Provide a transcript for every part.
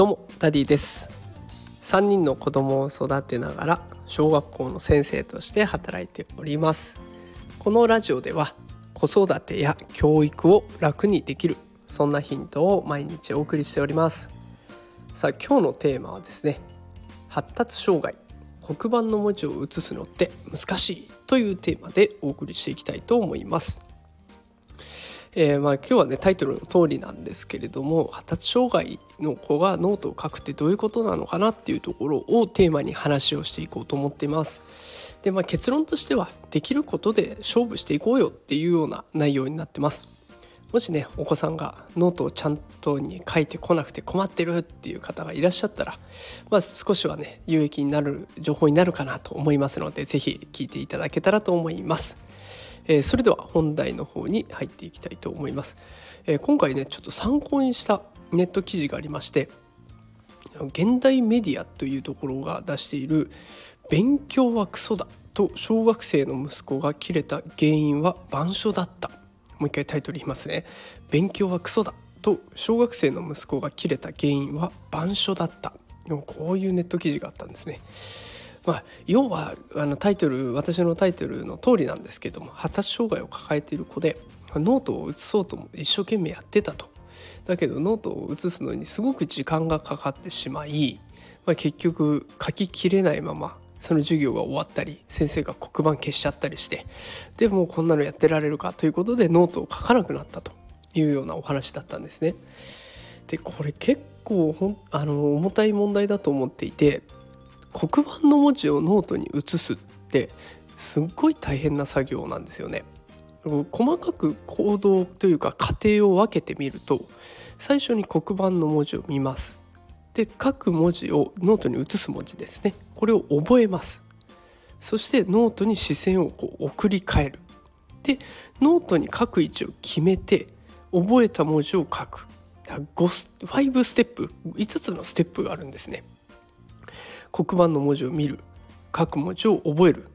どうもダディです。3人の子供を育てながら小学校の先生として働いております。このラジオでは子育てや教育を楽にできるそんなヒントを毎日お送りしております。さあ今日のテーマはですね発達障害黒板の文字を写すのって難しいというテーマでお送りしていきたいと思います。えー、まあ今日はねタイトルの通りなんですけれども発達障害の子がノートを書くってどういうことなのかなっていうところをテーマに話をしていこうと思っています。でまあ結論としてはできることで勝負していこうよっていうような内容になってます。もしねお子さんがノートをちゃんとに書いてこなくて困ってるっていう方がいらっしゃったら、まあ、少しはね有益になる情報になるかなと思いますので是非聞いていただけたらと思います。えー、それでは本題の方に入っていきたいと思います、えー、今回ねちょっと参考にしたネット記事がありまして現代メディアというところが出している「勉強はクソだ」と小学生の息子が切れた原因は板書だった。もう一回タイトル言いますね「勉強はクソだ」と小学生の息子が切れた原因は板書だった。こういうネット記事があったんですね。まあ、要はあのタイトル私のタイトルの通りなんですけども発達障害を抱えている子でノートを写そうとも一生懸命やってたと。だけどノートを写すのにすごく時間がかかってしまい、まあ、結局書ききれないままその授業が終わったり先生が黒板消しちゃったりしてでもうこんなのやってられるかということでノートを書かなくなったというようなお話だったんですね。でこれ結構ほんあの重たい問題だと思っていて黒板の文字をノートに写すってすっごい大変な作業なんですよね。細かく行動というか過程を分けてみると最初に黒板の文字を見ます。で書く文字をノートに写す文字ですね。これを覚えます。そしてノートに視線をこう送り変える。でノートに書く位置を決めて覚えた文字を書く。5ステップ5つのステップがあるんですね。黒板の文字を見る書く文字を覚える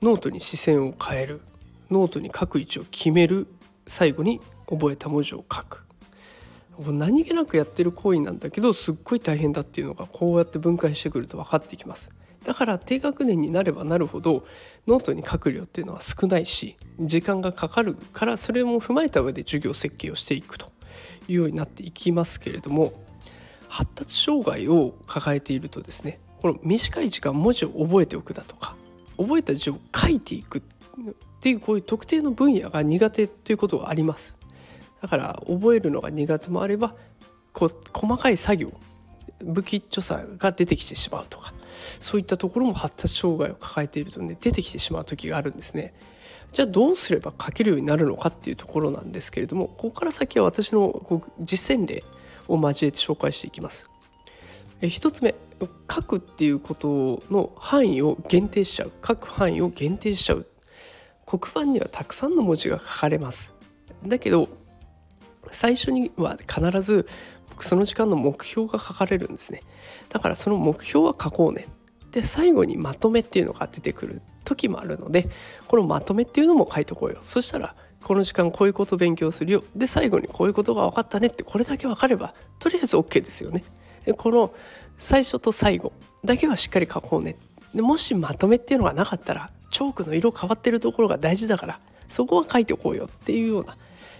ノートに視線を変えるノートに書く位置を決める最後に覚えた文字を書く。何気なくやってる行為なんだけどすっごい大変だっていうのがこうやって分解してくると分かってきます。だから低学年になればなるほどノートに書く量っていうのは少ないし時間がかかるからそれも踏まえた上で授業設計をしていくというようになっていきますけれども発達障害を抱えているとですねこの短い時間文字を覚えておくだとか覚えた字を書いていくっていうこういう特定の分野が苦手ということがありますだから覚えるのが苦手もあればこ細かい作業不吉祥さが出てきてしまうとかそういったところも発達障害を抱えているとね出てきてしまう時があるんですね。じゃあどうすれば書けるようになるのかっていうところなんですけれどもここから先は私の実践例を交えて紹介していきます。え一つ目書くっていうことの範囲を限定しちゃう。書く範囲を限定しちゃう。黒板にはたくさんの文字が書かれます。だけど最初には必ずその時間の目標が書かれるんですね。だからその目標は書こうね。で最後にまとめっていうのが出てくる時もあるのでこのまとめっていうのも書いとこうよ。そしたらこの時間こういうこと勉強するよ。で最後にこういうことが分かったねってこれだけ分かればとりあえず OK ですよね。でこの最初と最後だけはしっかり書こうねでもしまとめっていうのがなかったらチョークの色変わってるところが大事だからそこは書いておこうよっていうような、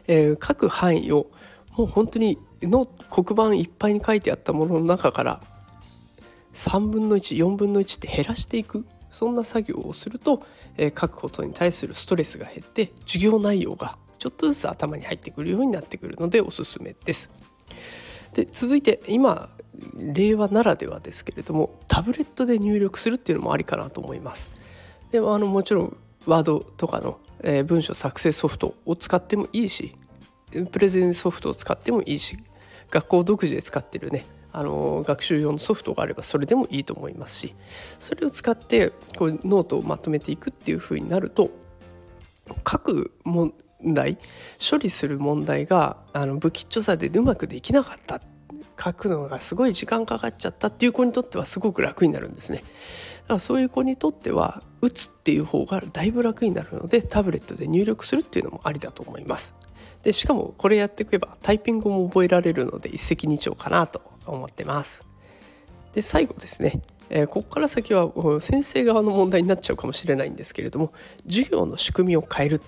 えー、書く範囲をもう本当にの黒板いっぱいに書いてあったものの中から3分の14分の1って減らしていくそんな作業をすると、えー、書くことに対するストレスが減って授業内容がちょっとずつ頭に入ってくるようになってくるのでおすすめです。で続いて今令和ならではですけれどもタブレットで入力するっていうのもありかなと思います。であのもちろんワードとかの、えー、文章作成ソフトを使ってもいいしプレゼンソフトを使ってもいいし学校独自で使ってるねあの学習用のソフトがあればそれでもいいと思いますしそれを使ってこうノートをまとめていくっていうふうになると各問題処理する問題があの不器用さでうまくできなかった書くのがすごい時間かかっちゃったっていう子にとってはすごく楽になるんですね。だからそういう子にとっては打つっていう方がだいぶ楽になるのでタブレットで入力するっていうのもありだと思います。でしかもこれやっていけばタイピングも覚えられるので一石二鳥かなと思ってますで最後ですねえー、ここから先は先生側の問題になっちゃうかもしれないんですけれども授業の仕組みを変える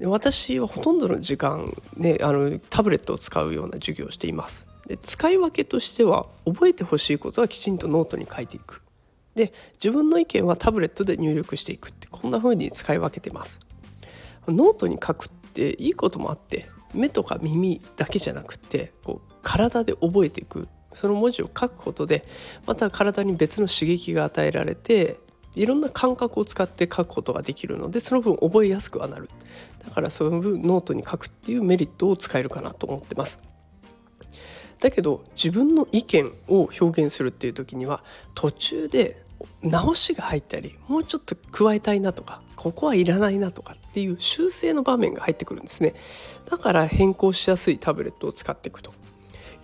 私はほとんどの時間、ね、あのタブレットを使うような授業をしています。で使い分けとしては覚えてほしいことはきちんとノートに書いていく。で自分の意見はタブレットで入力していくってこんな風に使い分けてます。ノートに書くっていいこともあって目とか耳だけじゃなくてこう体で覚えていく。その文字を書くことでまた体に別の刺激が与えられていろんな感覚を使って書くことができるのでその分覚えやすくはなる。だからその分ノートに書くっていうメリットを使えるかなと思ってます。だけど自分の意見を表現するっていう時には途中で直しが入ったりもうちょっと加えたいなとかここはいらないなとかっていう修正の場面が入ってくるんですね。だから変更しやすいタブレットを使っていくと。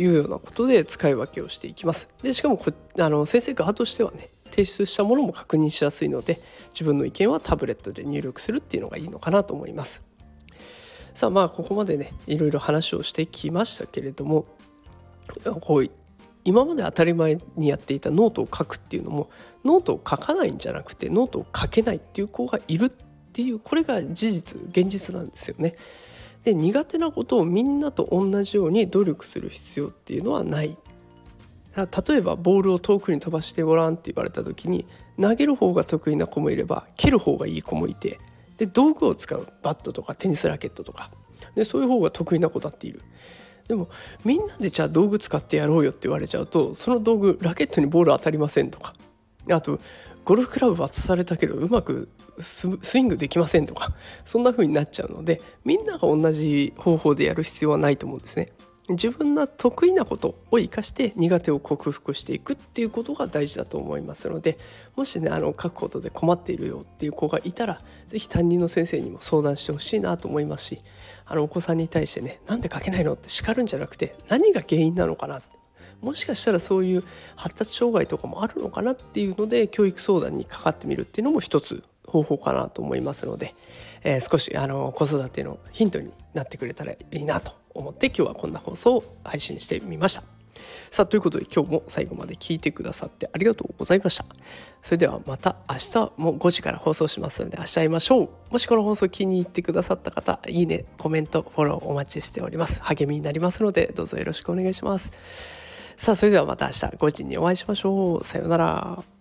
いうようなことで使い分けをしていきます。でしかもこあの先生側としてはね提出したものも確認しやすいので自分の意見はタブレットで入力するっていうのがいいのかなと思いますさあまあここまでねいろいろ話をしてきましたけれどもこう今まで当たり前にやっていたノートを書くっていうのもノートを書かないんじゃなくてノートを書けないっていう子がいるっていうこれが事実現実なんですよね。で苦手なことをみんなと同じように努力する必要っていうのはない例えばボールを遠くに飛ばしてごらんって言われた時に投げる方が得意な子もいれば蹴る方がいい子もいてで道具を使うバットとかテニスラケットとか。でそういう方が得意な子だっている。でもみんなでじゃあ道具使ってやろうよって言われちゃうとその道具ラケットにボール当たりませんとか。あとゴルフクラブ渡されたけどうまくスイングできませんとか。そんな風になっちゃうのでみんなが同じ方法でやる必要はないと思うんですね。自分の得意なことを生かして苦手を克服していくっていうことが大事だと思いますのでもしねあの書くことで困っているよっていう子がいたら是非担任の先生にも相談してほしいなと思いますしあのお子さんに対してねなんで書けないのって叱るんじゃなくて何が原因なのかなもしかしたらそういう発達障害とかもあるのかなっていうので教育相談にかかってみるっていうのも一つ方法かなと思いますので、えー、少しあの子育てのヒントになってくれたらいいなと思って今日はこんな放送を配信してみました。さあということで今日も最後まで聞いてくださってありがとうございました。それではまた明日も5時から放送しますので明日会いましょう。もしこの放送気に入ってくださった方、いいね、コメント、フォローお待ちしております。励みになりますのでどうぞよろしくお願いします。さあそれではまた明日5時にお会いしましょう。さようなら。